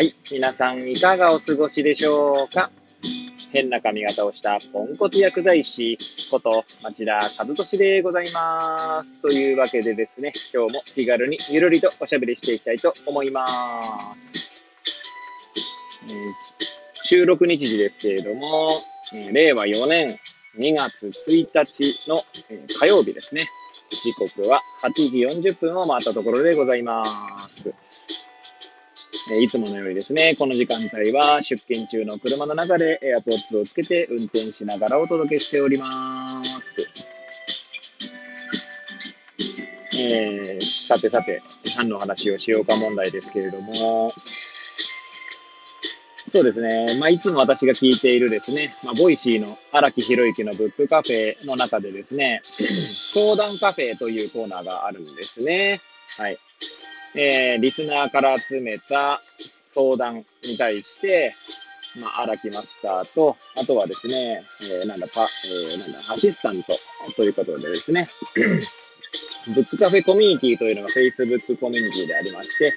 はい。皆さんいかがお過ごしでしょうか？変な髪型をしたポンコツ薬剤師こと町田和俊でございます。というわけでですね、今日も気軽にゆるりとおしゃべりしていきたいと思います。え収録日時ですけれども、令和4年2月1日の、火曜日ですね。時刻は8時40分を回ったところでございます。えーいつものようにですね、この時間帯は出勤中の車の中で AirPods をつけて運転しながらお届けしております。えー、さてさて、何の話をしようか問題ですけれども、そうですね、まあ、いつも私が聞いているですね、まあ、 Voicy の荒木博行の book cafe の中でですね、相談カフェというコーナーがあるんですね。はい。えー、リスナーから集めた相談に対して、まあ、荒木マスターと、あとはですね、えー、なんだ、パ、えー、なんだ、アシスタントということでですね、ブックカフェコミュニティというのが Facebook コミュニティでありまして、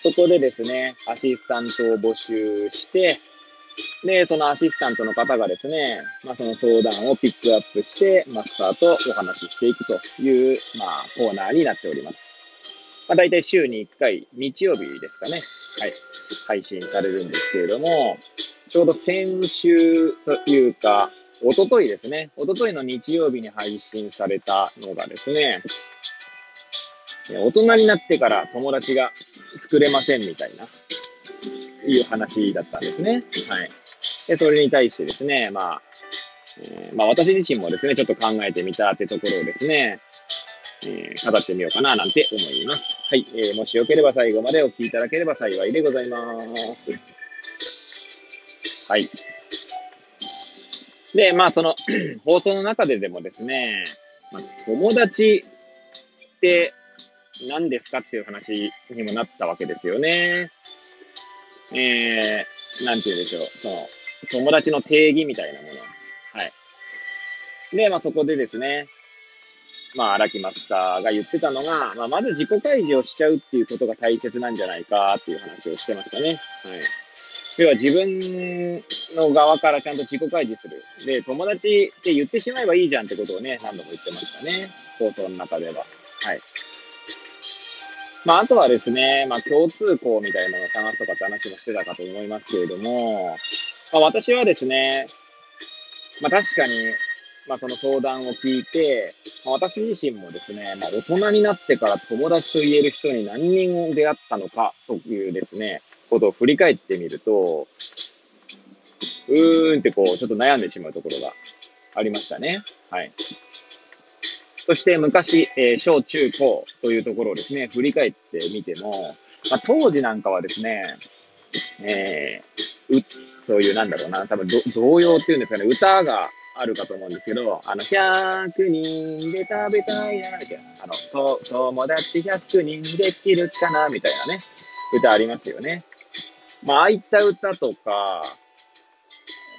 そこでですね、アシスタントを募集して、で、そのアシスタントの方がですね、まあ、その相談をピックアップして、マスターとお話ししていくという、まあ、コーナーになっております。まあ、大体週に1回、日曜日ですかね。はい。配信されるんですけれども、ちょうど先週というか、おとといですね。おとといの日曜日に配信されたのがですね、大人になってから友達が作れませんみたいな、いう話だったんですね。はい。で、それに対してですね、まあ、えーまあ私自身もですね、ちょっと考えてみたってところをですね、えー語ってみようかななんて思います。はい、えーもしよければ最後までお聞きいただければ幸いでございます。はい。で、まあその 放送の中ででもですね、まあ、友達って何ですかっていう話にもなったわけですよね。えー、なんて言うんでしょう、その、友達の定義みたいなもの。はい。で、まあそこでですね、まあ荒木マスターが言ってたのが、まあまず自己開示をしちゃうっていうことが大切なんじゃないかっていう話をしてましたね。はい。要は自分の側からちゃんと自己開示する。で、友達って言ってしまえばいいじゃんってことをね、何度も言ってましたね。放送の中では。はい。まあ、あとはですね、まあ、共通項みたいなのを探すとかって話もしてたかと思いますけれども、まあ、私はですね、まあ、確かに、まあ、その相談を聞いて、まあ、私自身もですね、まあ、大人になってから友達と言える人に何人出会ったのかというですね、ことを振り返ってみると、うーんってこう、ちょっと悩んでしまうところがありましたね。はい。そして昔、えー小中高というところをですね、振り返ってみても、まあ、当時なんかはですね、えーう、そういうなんだろうな、多分ど童謡っていうんですかね、歌があるかと思うんですけど、あの、100人で食べたいな、みたいな、あの、友達100人できるかな、みたいなね、歌ありますよね。まあ、ああいった歌とか、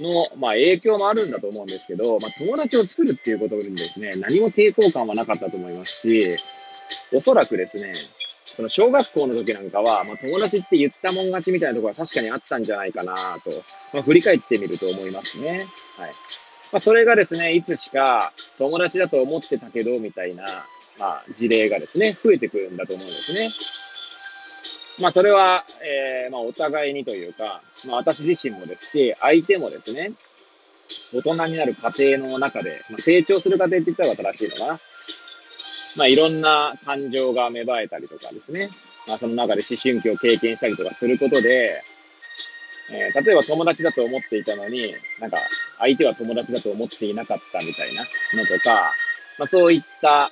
の、まあ、影響もあるんだと思うんですけど、まあ、友達を作るっていうことにですね、何も抵抗感はなかったと思いますし、おそらくですね、その小学校の時なんかは、まあ、友達って言ったもん勝ちみたいなところは確かにあったんじゃないかなと、まあ、振り返ってみると思いますね。はい。まあ、それがですね、いつしか友達だと思ってたけど、みたいな、まあ、事例がですね、増えてくるんだと思うんですね。まあ、それは、えー、まあ、お互いにというか、まあ、私自身もですし、相手もですね、大人になる過程の中で、まあ、成長する過程って言ったら正しいのかな。まあ、いろんな感情が芽生えたりとかですね、まあ、その中で思春期を経験したりとかすることで、えー例えば友達だと思っていたのに、なんか、相手は友達だと思っていなかったみたいなのとか、まあ、そういった、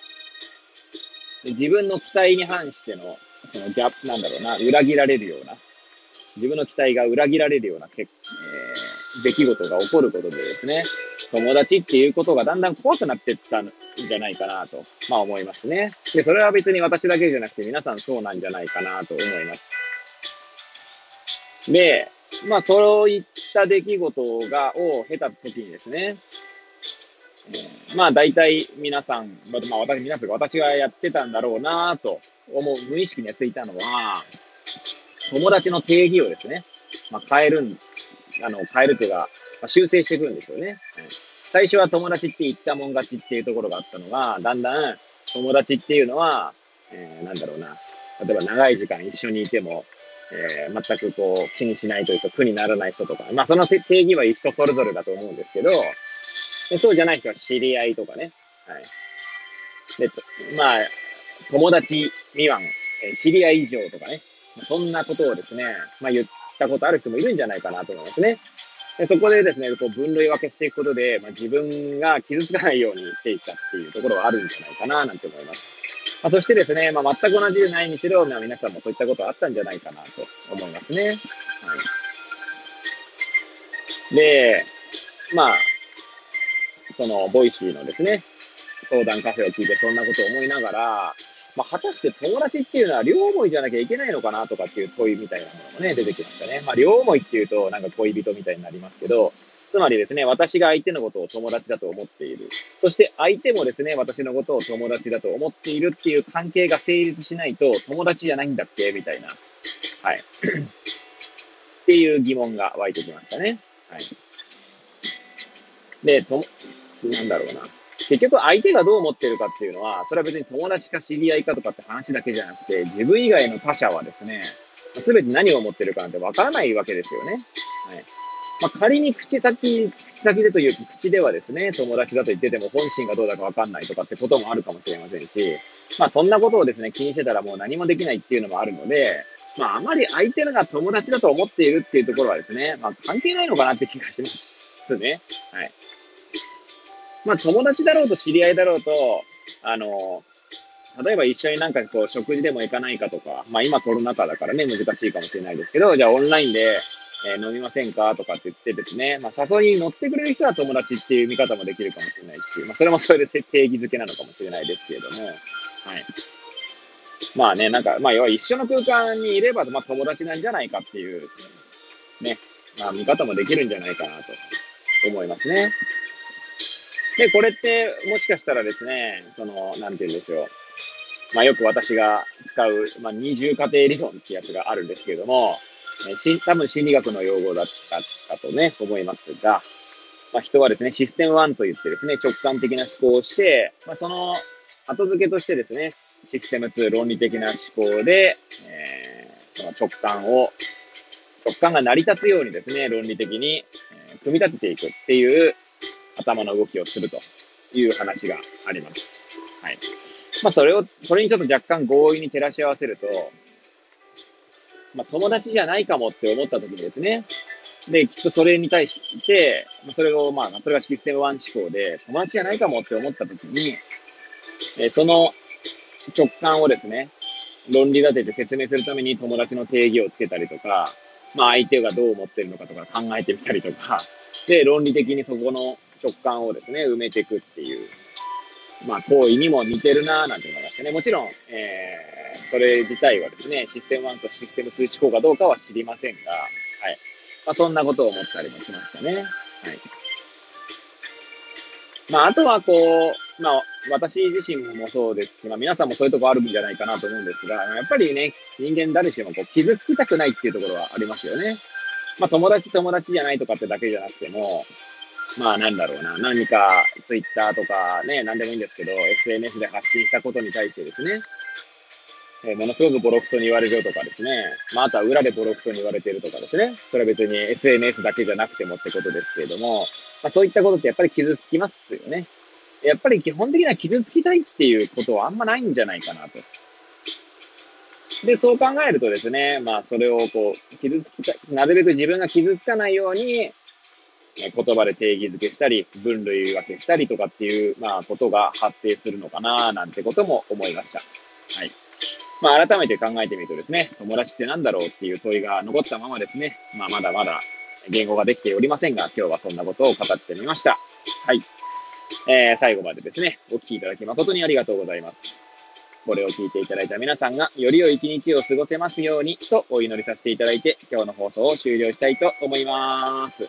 自分の期待に反しての、そのギャップ、なんだろうな、裏切られるような、自分の期待が裏切られるような、えー出来事が起こることでですね、友達っていうことがだんだん怖くなっていったんじゃないかなと、まあ思いますね。で、それは別に私だけじゃなくて皆さんそうなんじゃないかなと思います。で、まあそういった出来事が、を経た時にですね、まあ大体皆さん、まあ私、皆さんが私がやってたんだろうなと思う、無意識にやっていたのは、友達の定義をですね、まあ、変えるんあの、変えるというか、まあ、修正していくんですよね。最初は友達って言ったもん勝ちっていうところがあったのが、だんだん友達っていうのは、えー、なんだろうな、例えば長い時間一緒にいても、えー、全くこう気にしないというか苦にならない人とか、まあその定義は人それぞれだと思うんですけど、そうじゃない人は知り合いとかね、はい。で、まあ、友達未満、え知り合い以上とかね、そんなことをですね、まあ言ったことある人もいるんじゃないかなと思いますね。でそこでですね、こう分類分けしていくことで、まあ、自分が傷つかないようにしていったっていうところはあるんじゃないかななんて思います。まあ、そしてですね、まあ、全く同じでないにしろ、まあ、皆さんもそういったことあったんじゃないかなと思いますね。はい。で、まあ、その、 Voicy のですね、相談カフェを聞いてそんなことを思いながら、まあ、果たして友達っていうのは両思いじゃなきゃいけないのかなとかっていう問いみたいなものもね、出てきましたね。まあ、両思いっていうとなんか恋人みたいになりますけど、つまりですね、私が相手のことを友達だと思っている。そして相手もですね、私のことを友達だと思っているっていう関係が成立しないと友達じゃないんだっけ？みたいな。はい。っていう疑問が湧いてきましたね。はい。で、と、なんだろうな。結局相手がどう思ってるかっていうのは、それは別に友達か知り合いかとかって話だけじゃなくて、自分以外の他者はですね、すべて何を思ってるかなんてわからないわけですよね。はい。まあ、仮に口先、口先でという口ではですね、友達だと言ってても本心がどうだかわかんないとかってこともあるかもしれませんし、まあそんなことをですね、気にしてたらもう何もできないっていうのもあるので、まああまり相手が友達だと思っているっていうところはですね、まあ関係ないのかなって気がしますね。はい。まあ友達だろうと知り合いだろうと、あの、例えば一緒になんかこう食事でも行かないかとか、まあ今コロナ禍だからね難しいかもしれないですけど、じゃあオンラインで、えー、飲みませんか？とかって言ってですね、まあ誘いに乗ってくれる人は友達っていう見方もできるかもしれないし、まあそれもそれで定義づけなのかもしれないですけれども、はい。まあね、なんか、まあ要は一緒の空間にいれば、まあ友達なんじゃないかっていう、ね、まあ見方もできるんじゃないかなと思いますね。で、これって、もしかしたらですね、その、なんて言うんでしょう。まあ、よく私が使う、まあ、二重過程理論ってやつがあるんですけれども、し多分心理学の用語だったかとね、思いますが、まあ、人はですね、システム1と言ってですね、直感的な思考をして、まあ、その後付けとしてですね、システム2、論理的な思考で、えー、その直感を、直感が成り立つようにですね、論理的に、え、組み立てていくっていう頭の動きをするという話があります。はい。まあ、それを、それにちょっと若干強引に照らし合わせると、まあ、友達じゃないかもって思った時にですね、で、きっとそれに対して、ま、それを、まあ、それがシステム1思考で、友達じゃないかもって思った時に、えその直感をですね、論理立てて説明するために友達の定義をつけたりとか、まあ相手がどう思ってるのかとか考えてみたりとか、で、論理的にそこの直感をですね、埋めていくっていう、まあ、行為にも似てるなぁなんて思いね。もちろん、えー、それ自体はですね、システム1とシステム数値項かどうかは知りませんが、はい。まあ、そんなことを思ったりもしましたね。はい。まあ、あとはこう、まあ、私自身もそうですが、皆さんもそういうとこあるんじゃないかなと思うんですが、やっぱりね、人間誰しもこう傷つきたくないっていうところはありますよね。まあ、友達友達じゃないとかってだけじゃなくても、まあなんだろうな、何かツイッターとかね、何でもいいんですけど、SNS で発信したことに対してですね、え、ものすごくボロクソに言われるとかですね、まああとは裏でボロクソに言われてるとかですね、それは別に SNS だけじゃなくてもってことですけれども、まあそういったことってやっぱり傷つきますよね。やっぱり基本的には傷つきたいっていうことはあんまないんじゃないかなと。で、そう考えるとですね、まあそれをこう、傷つきたい、なるべく自分が傷つかないように、言葉で定義づけしたり、分類分けしたりとかっていう、まあ、ことが発生するのかな、なんてことも思いました。はい。まあ、改めて考えてみるとですね、友達って何だろうっていう問いが残ったままですね、まあ、まだまだ言語ができておりませんが、今日はそんなことを語ってみました。はい。えー、最後までですね、お聞きいただき誠にありがとうございます。これを聞いていただいた皆さんが、より良い一日を過ごせますように、とお祈りさせていただいて、今日の放送を終了したいと思います。